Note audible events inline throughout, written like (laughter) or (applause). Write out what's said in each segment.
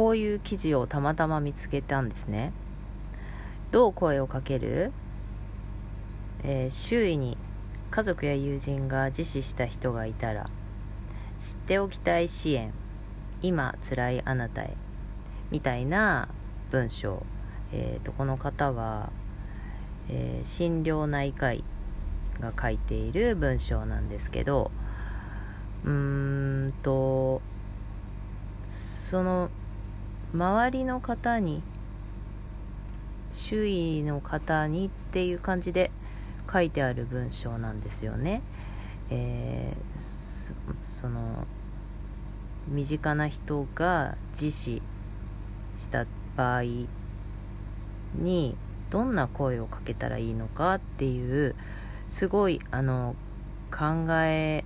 こういう記事をたまたま見つけたんですね。どう声をかける、えー、周囲に家族や友人が自死した人がいたら知っておきたい支援今辛いあなたへみたいな文章、えーと、この方は、えー、心療内科医が書いている文章なんですけどうーんとその周りの方に周囲の方にっていう感じで書いてある文章なんですよね。えー、その身近な人が自死した場合にどんな声をかけたらいいのかっていうすごいあの考え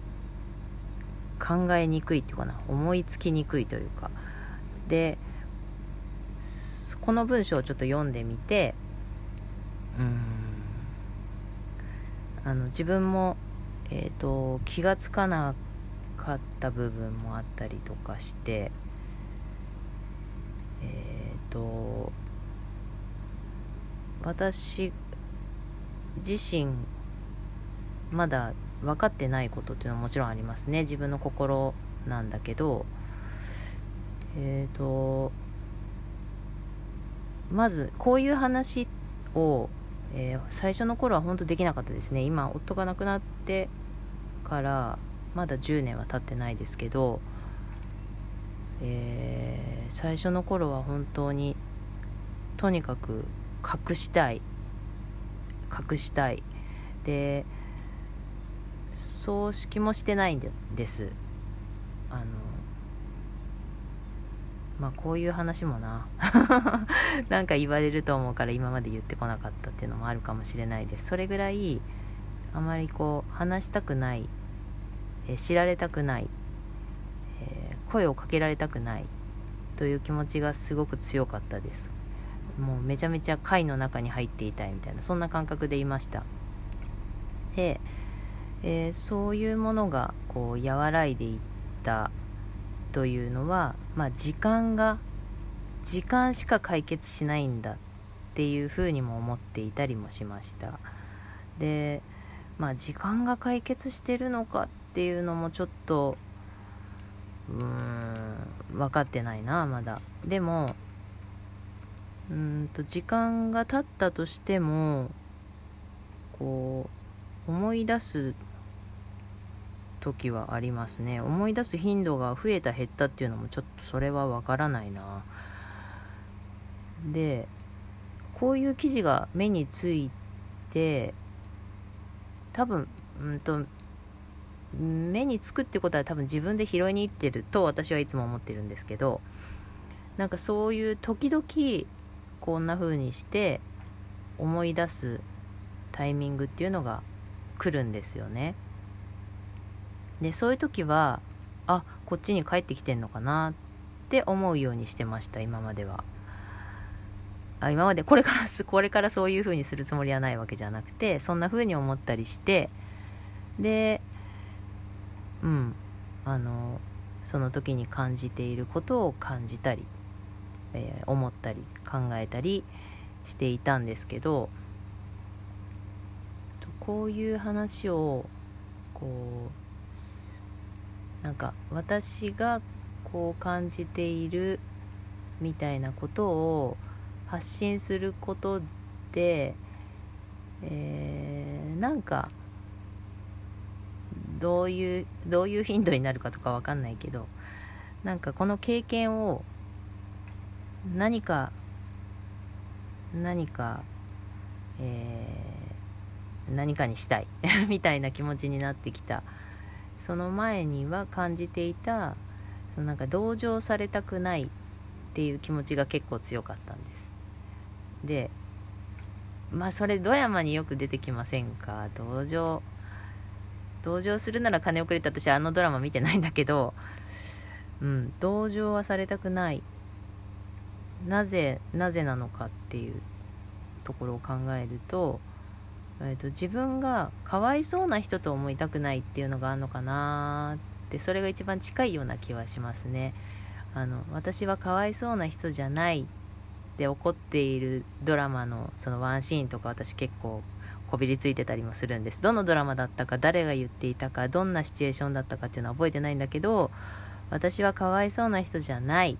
考えにくいっていうかな思いつきにくいというかでこの文章をちょっと読んでみてうん。あの自分も、えーと、気が付かなかった部分もあったりとかしてえっ、ー、と私自身まだ分かってないことっていうのはもちろんありますね。自分の心なんだけどえっ、ー、とまずこういう話を、えー、最初の頃は本当できなかったですね。今夫が亡くなってからまだ10年は経ってないですけど、えー、最初の頃は本当にとにかく隠したい。隠したい。で葬式もしてないんです。あのまあこういう話もな。(laughs) なんか言われると思うから今まで言ってこなかったっていうのもあるかもしれないです。それぐらいあまりこう話したくない、え知られたくない、えー、声をかけられたくないという気持ちがすごく強かったです。もうめちゃめちゃ貝の中に入っていたいみたいなそんな感覚でいました。で、えー、そういうものがこう和らいでいったというのは、まあ、時間が時間しか解決しないんだっていうふうにも思っていたりもしました。でまあ時間が解決してるのかっていうのもちょっとうーん分かってないなまだ。でもうんと時間が経ったとしてもこう思い出す時はありますね思い出す頻度が増えた減ったっていうのもちょっとそれはわからないなでこういう記事が目について多分うんと目につくってことは多分自分で拾いに行ってると私はいつも思ってるんですけどなんかそういう時々こんな風にして思い出すタイミングっていうのが来るんですよね。でそういう時はあこっちに帰ってきてんのかなって思うようにしてました今までは。あ今までこれから (laughs) これからそういう風にするつもりはないわけじゃなくてそんな風に思ったりしてでうんあのその時に感じていることを感じたり、えー、思ったり考えたりしていたんですけどこういう話をこうなんか私がこう感じているみたいなことを発信することで、えー、なんかどういうどういう頻度になるかとかわかんないけどなんかこの経験を何か何か、えー、何かにしたい (laughs) みたいな気持ちになってきたその前には感じていたそのなんか同情されたくないっていう気持ちが結構強かったんです。でまあそれドラマによく出てきませんか？同情同情するなら金をくれて私あのドラマ見てないんだけどうん同情はされたくない。なぜなぜなのかっていうところを考えるとえーと、自分がかわいそうな人と思いたくないっていうのがあるのかなってそれが一番近いような気はしますね。あの私はかわいそうな人じゃないって怒っているドラマのそのワンシーンとか私結構こびりついてたりもするんですどのドラマだったか誰が言っていたかどんなシチュエーションだったかっていうのは覚えてないんだけど私はかわいそうな人じゃないっ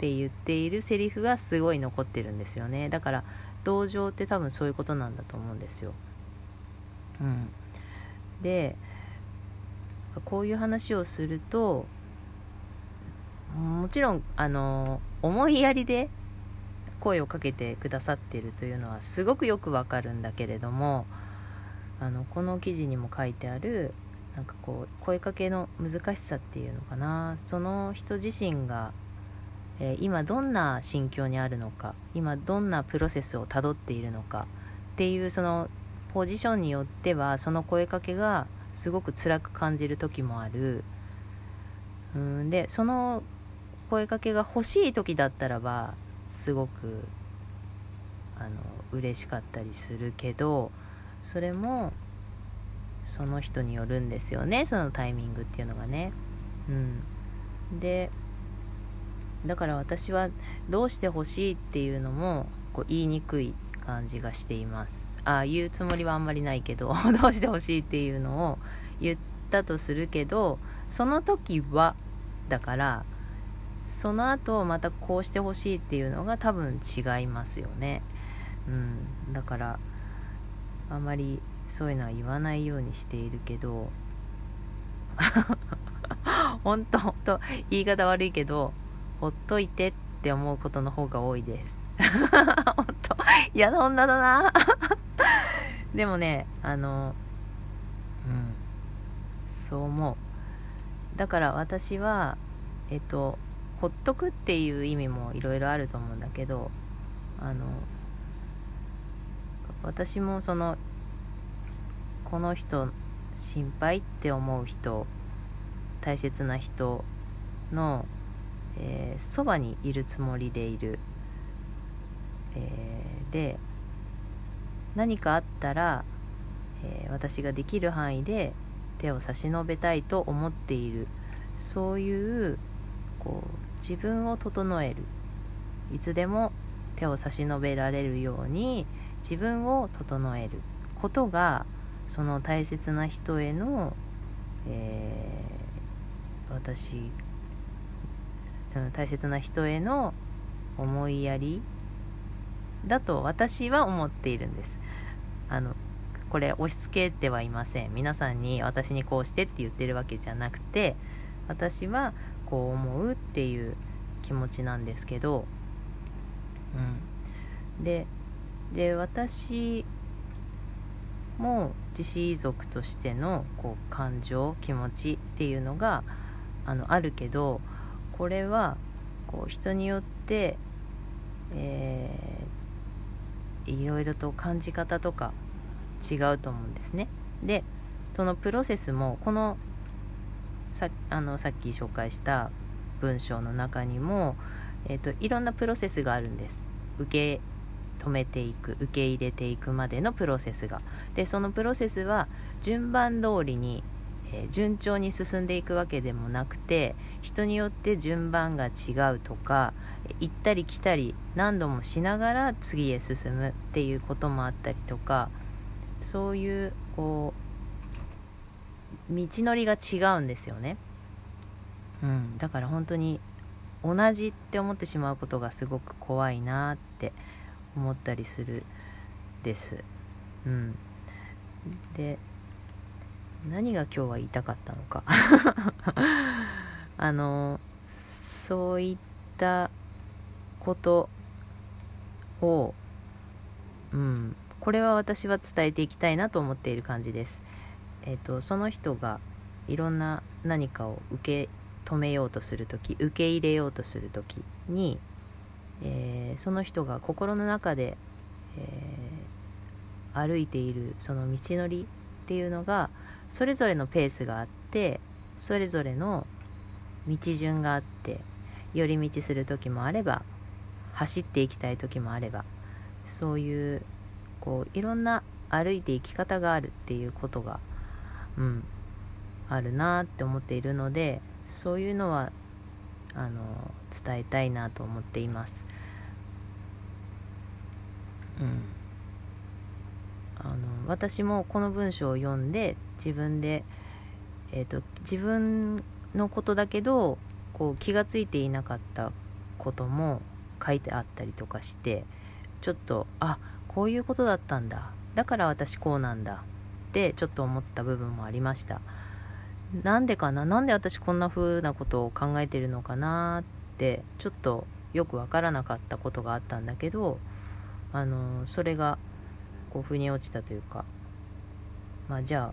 て言っているセリフがすごい残ってるんですよねだから同情って多分そういうことなんだと思うんですよ。うん、でこういう話をするともちろんあの思いやりで声をかけてくださっているというのはすごくよくわかるんだけれどもあのこの記事にも書いてあるなんかこう声かけの難しさっていうのかな。その人自身が、えー、今どんな心境にあるのか今どんなプロセスをたどっているのかっていうそのポジションによってはその声かけがすごく辛く感じる時もあるうんでその声かけが欲しい時だったらばすごくあの嬉しかったりするけどそれもその人によるんですよねそのタイミングっていうのがね。うん、でだから私はどうしてほしいっていうのもこう言いにくい感じがしています。あ言うつもりはあんまりないけど (laughs) どうしてほしいっていうのを言ったとするけどその時はだからその後またこうしてほしいっていうのが多分違いますよね。うん、だからあまりそういうのは言わないようにしているけど (laughs) 本当本当言い方悪いけどほっといてって思うことの方が多いです (laughs) 本当嫌な女だなでもねあのうん。そう思う。だから私はえっとほっとくっていう意味もいろいろあると思うんだけどあの私もそのこの人心配って思う人大切な人のそば、えー、にいるつもりでいる、えー、で何かあったら、えー、私ができる範囲で手を差し伸べたいと思っている。そういうこう自分を整える。いつでも手を差し伸べられるように自分を整える。ことがその大切な人への、えー、私、うん、大切な人への思いやりだと私は思っているんです。あのこれ押し付けてはいません。皆さんに私にこうしてって言ってるわけじゃなくて私はこう思うっていう気持ちなんですけど、うん、でで私も自死遺族としてのこう感情気持ちっていうのがあのあるけどこれはこう人によって、えー、いろいろと感じ方とか違うと思うんですね。でそのプロセスもこのさあのさっき紹介した文章の中にも、えーと、いろんなプロセスがあるんです受け止めていく受け入れていくまでのプロセスがでそのプロセスは順番通りに、え、順調に進んでいくわけでもなくて人によって順番が違うとか行ったり来たり何度もしながら次へ進むっていうこともあったりとかそういうこう道のりが違うんですよね。うん、だから本当に同じって思ってしまうことがすごく怖いなって思ったりするです。うん、で何が今日は言いたかったのか (laughs) あのそういったことを、うん、これは私は伝えていきたいなと思っている感じです。えーと、その人がいろんな何かを受け止めようとする時受け入れようとする時に、えー、その人が心の中で、えー、歩いているその道のりっていうのがそれぞれのペースがあってそれぞれの道順があって寄り道する時もあれば走っていきたい時もあればそういうこういろんな歩いていき方があるっていうことがうん、あるなって思っているのでそういうのはあの伝えたいなと思っています。うん、あの私もこの文章を読んで自分で、えーと、自分のことだけどこう気が付いていなかったことも書いてあったりとかしてちょっとあこういうことだったんだ。だから私こうなんだ。ってちょっと思った部分もありました。なんでかな？なんで私こんな風なことを考えてるのかな？ってちょっとよくわからなかったことがあったんだけどあのそれがこう腑に落ちたというかまあじゃ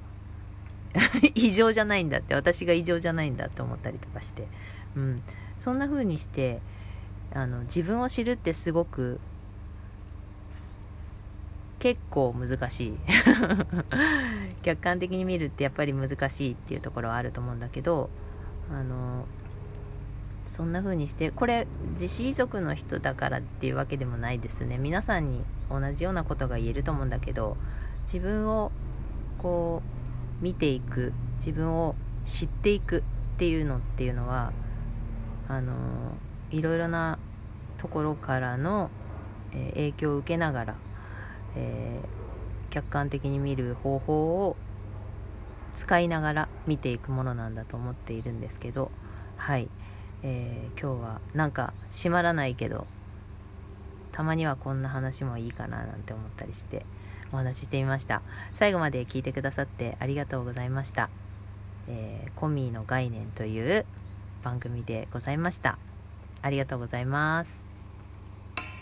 あ (laughs) 異常じゃないんだって私が異常じゃないんだって思ったりとかして、うん、そんな風にしてあの自分を知るってすごく結構難しい。(laughs) 客観的に見るってやっぱり難しいっていうところはあると思うんだけどあのそんな風にしてこれ自死遺族の人だからっていうわけでもないですね。皆さんに同じようなことが言えると思うんだけど自分をこう見ていく自分を知っていくっていうのっていうのはあのいろいろなところからの、影響を受けながらえー、客観的に見る方法を使いながら見ていくものなんだと思っているんですけどはい、えー、今日はなんか閉まらないけどたまにはこんな話もいいかななんて思ったりしてお話ししてみました。最後まで聞いてくださってありがとうございました、えー、コミーの概念という番組でございました。ありがとうございます。